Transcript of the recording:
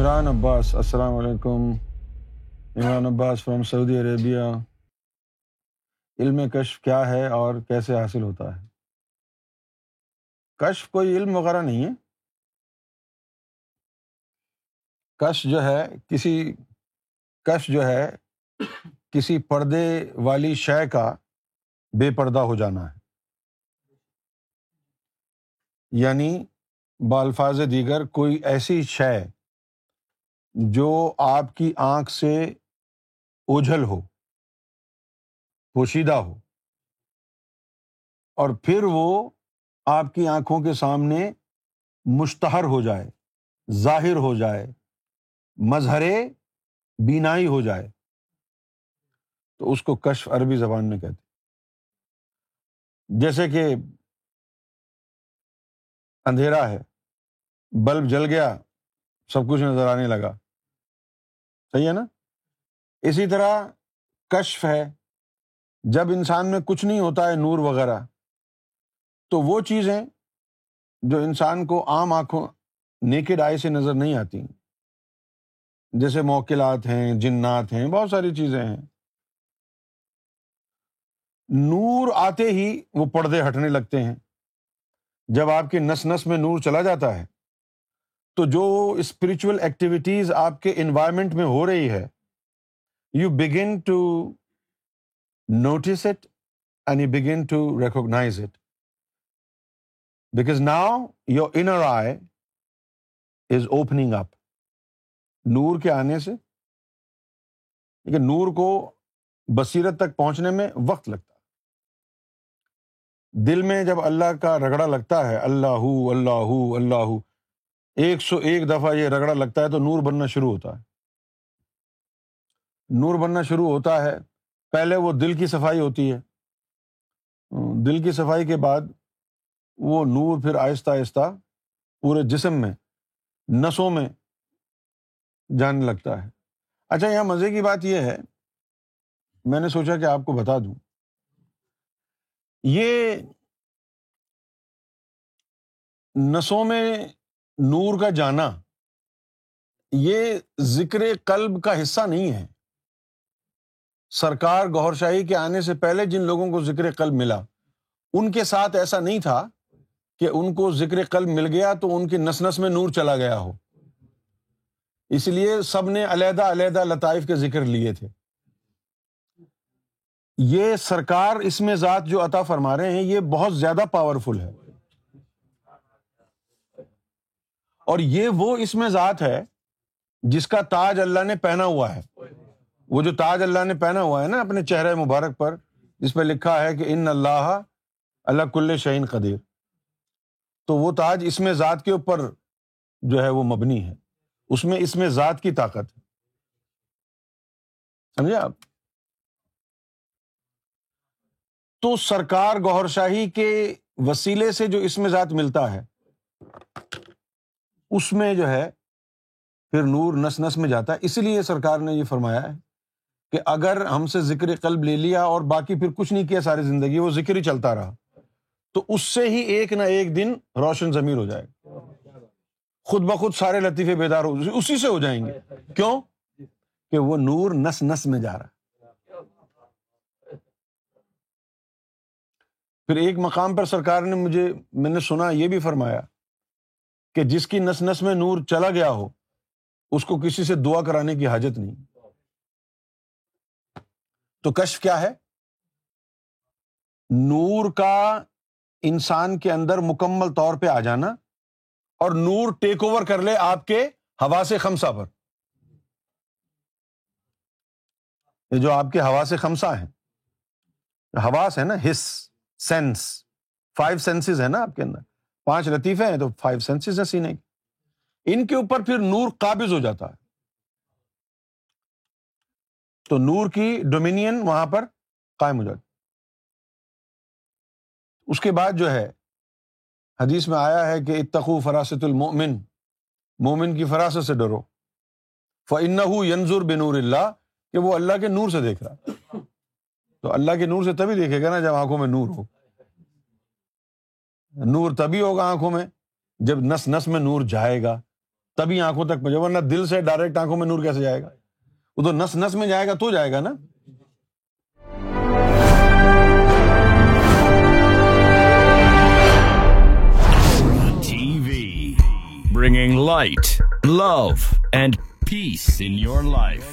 عمران عباس، السلام علیکم. Imran Abbas from Saudi Arabia علم کشف کیا ہے اور کیسے حاصل ہوتا ہے؟ کشف کوئی علم وغیرہ نہیں ہے۔ کش جو ہے، کسی کش جو ہے، کسی پردے والی شے کا بے پردہ ہو جانا ہے۔ یعنی بالفاظ دیگر کوئی ایسی شے جو آپ کی آنکھ سے اوجھل ہو، پوشیدہ ہو، اور پھر وہ آپ کی آنکھوں کے سامنے مشتہر ہو جائے، ظاہر ہو جائے، مظہر بینائی ہو جائے۔ تو اس کو کشف عربی زبان میں کہتے جیسے کہ اندھیرا ہے، بلب جل گیا سب کچھ نظر آنے لگا۔ صحیح ہے نا؟ اسی طرح کشف ہے۔ جب انسان میں کچھ نہیں ہوتا ہے، نور وغیرہ، تو وہ چیزیں جو انسان کو عام آنکھوں نیکڈ آئی سے نظر نہیں آتی۔ جیسے موکلات ہیں، جنات ہیں، بہت ساری چیزیں ہیں۔ نور آتے ہی وہ پردے ہٹنے لگتے ہیں۔ جب آپ کے نس نس میں نور چلا جاتا ہے تو جو اسپرچل ایکٹیویٹیز آپ کے انوائرمنٹ میں ہو رہی ہے you begin to notice it and you begin to recognise it because now your inner eye is opening up نور کے آنے سے، لیکن نور کو بصیرت تک پہنچنے میں وقت لگتا دل میں جب اللہ کا رگڑا لگتا ہے، اللہ اللہ اللہ ایک سو ایک دفعہ یہ رگڑا لگتا ہے تو نور بننا شروع ہوتا ہے۔ نور بننا شروع ہوتا ہے۔ پہلے وہ دل کی صفائی ہوتی ہے۔ دل کی صفائی کے بعد وہ نور پھر آہستہ آہستہ پورے جسم میں، نسوں میں جانے لگتا ہے۔ اچھا یہاں مزے کی بات یہ ہے، میں نے سوچا کہ آپ کو بتا دوں۔ یہ نسوں میں نور کا جانا، یہ ذکر قلب کا حصہ نہیں ہے۔ سرکار گور شاہی کے آنے سے پہلے جن لوگوں کو ذکر قلب ملا، ان کے ساتھ ایسا نہیں تھا کہ ان کو ذکر قلب مل گیا تو ان کی نس نس میں نور چلا گیا ہو۔ اس لیے سب نے علیحدہ علیحدہ لطائف کے ذکر لیے تھے۔ یہ سرکار اس میں ذات جو عطا فرما رہے ہیں، یہ بہت زیادہ پاورفل ہے۔ اور یہ وہ اس میں ذات ہے جس کا تاج اللہ نے پہنا ہوا ہے۔ وہ جو تاج اللہ نے پہنا ہوا ہے نا اپنے چہرے مبارک پر، جس پہ لکھا ہے کہ ان اللہ اللہ کل شعین قدیر۔ تو وہ تاج اس میں ذات کے اوپر جو ہے وہ مبنی ہے۔ اس میں اس میں ذات کی طاقت ہے۔ سمجھے آپ؟ تو سرکار گور شاہی کے وسیلے سے جو اس میں ذات ملتا ہے اس میں جو ہے پھر نور نس نس میں جاتا ہے۔ اسی لیے سرکار نے یہ فرمایا ہے کہ اگر ہم سے ذکر قلب لے لیا اور باقی پھر کچھ نہیں کیا ساری زندگی، وہ ذکر ہی چلتا رہا۔ تو اس سے ہی ایک نہ ایک دن روشن ضمیر ہو جائے گا۔ خود بخود سارے لطیفے بیدار ہو، اسی سے ہو جائیں گے۔ کیوں؟ کہ وہ نور نس نس میں جا رہا پھر ایک مقام پر سرکار نے مجھے، میں نے سنا، یہ بھی فرمایا کہ جس کی نس نس میں نور چلا گیا ہو، اس کو کسی سے دعا کرانے کی حاجت نہیں۔ تو کشف کیا ہے؟ نور کا انسان کے اندر مکمل طور پہ آ جانا اور نور ٹیک اوور کر لے آپ کے ہوا سے خمسا پر۔ یہ جو آپ کے ہوا سے خمسا ہے حواس ہے نا ہس سینس، فائیو سینسز ہے نا آپ کے اندر۔ پانچ لطیفے ہیں تو فائیو سینسز ہیں سینے کے ان کے اوپر پھر نور قابض ہو جاتا ہے۔ تو نور کی ڈومینین وہاں پر قائم ہو جاتی۔ اس کے بعد جو ہے، حدیث میں آیا ہے کہ اتقو فراست المومن مومن کی فراست سے ڈرو۔ فن ینظر بنور اللہ کہ وہ اللہ کے نور سے دیکھ رہا تو اللہ کے نور سے تبھی دیکھے گا نا جب آنکھوں میں نور ہو۔ نور تبھی ہوگا آنکھوں میں جب نس نس میں نور جائے گا تبھی آنکھوں تک پہنچے ورنہ دل سے ڈائریکٹ آنکھوں میں نور کیسے جائے گا؟ وہ تو نس نس میں جائے گا تو جائے گا نا؟ TV, bringing light, love, and peace in your life.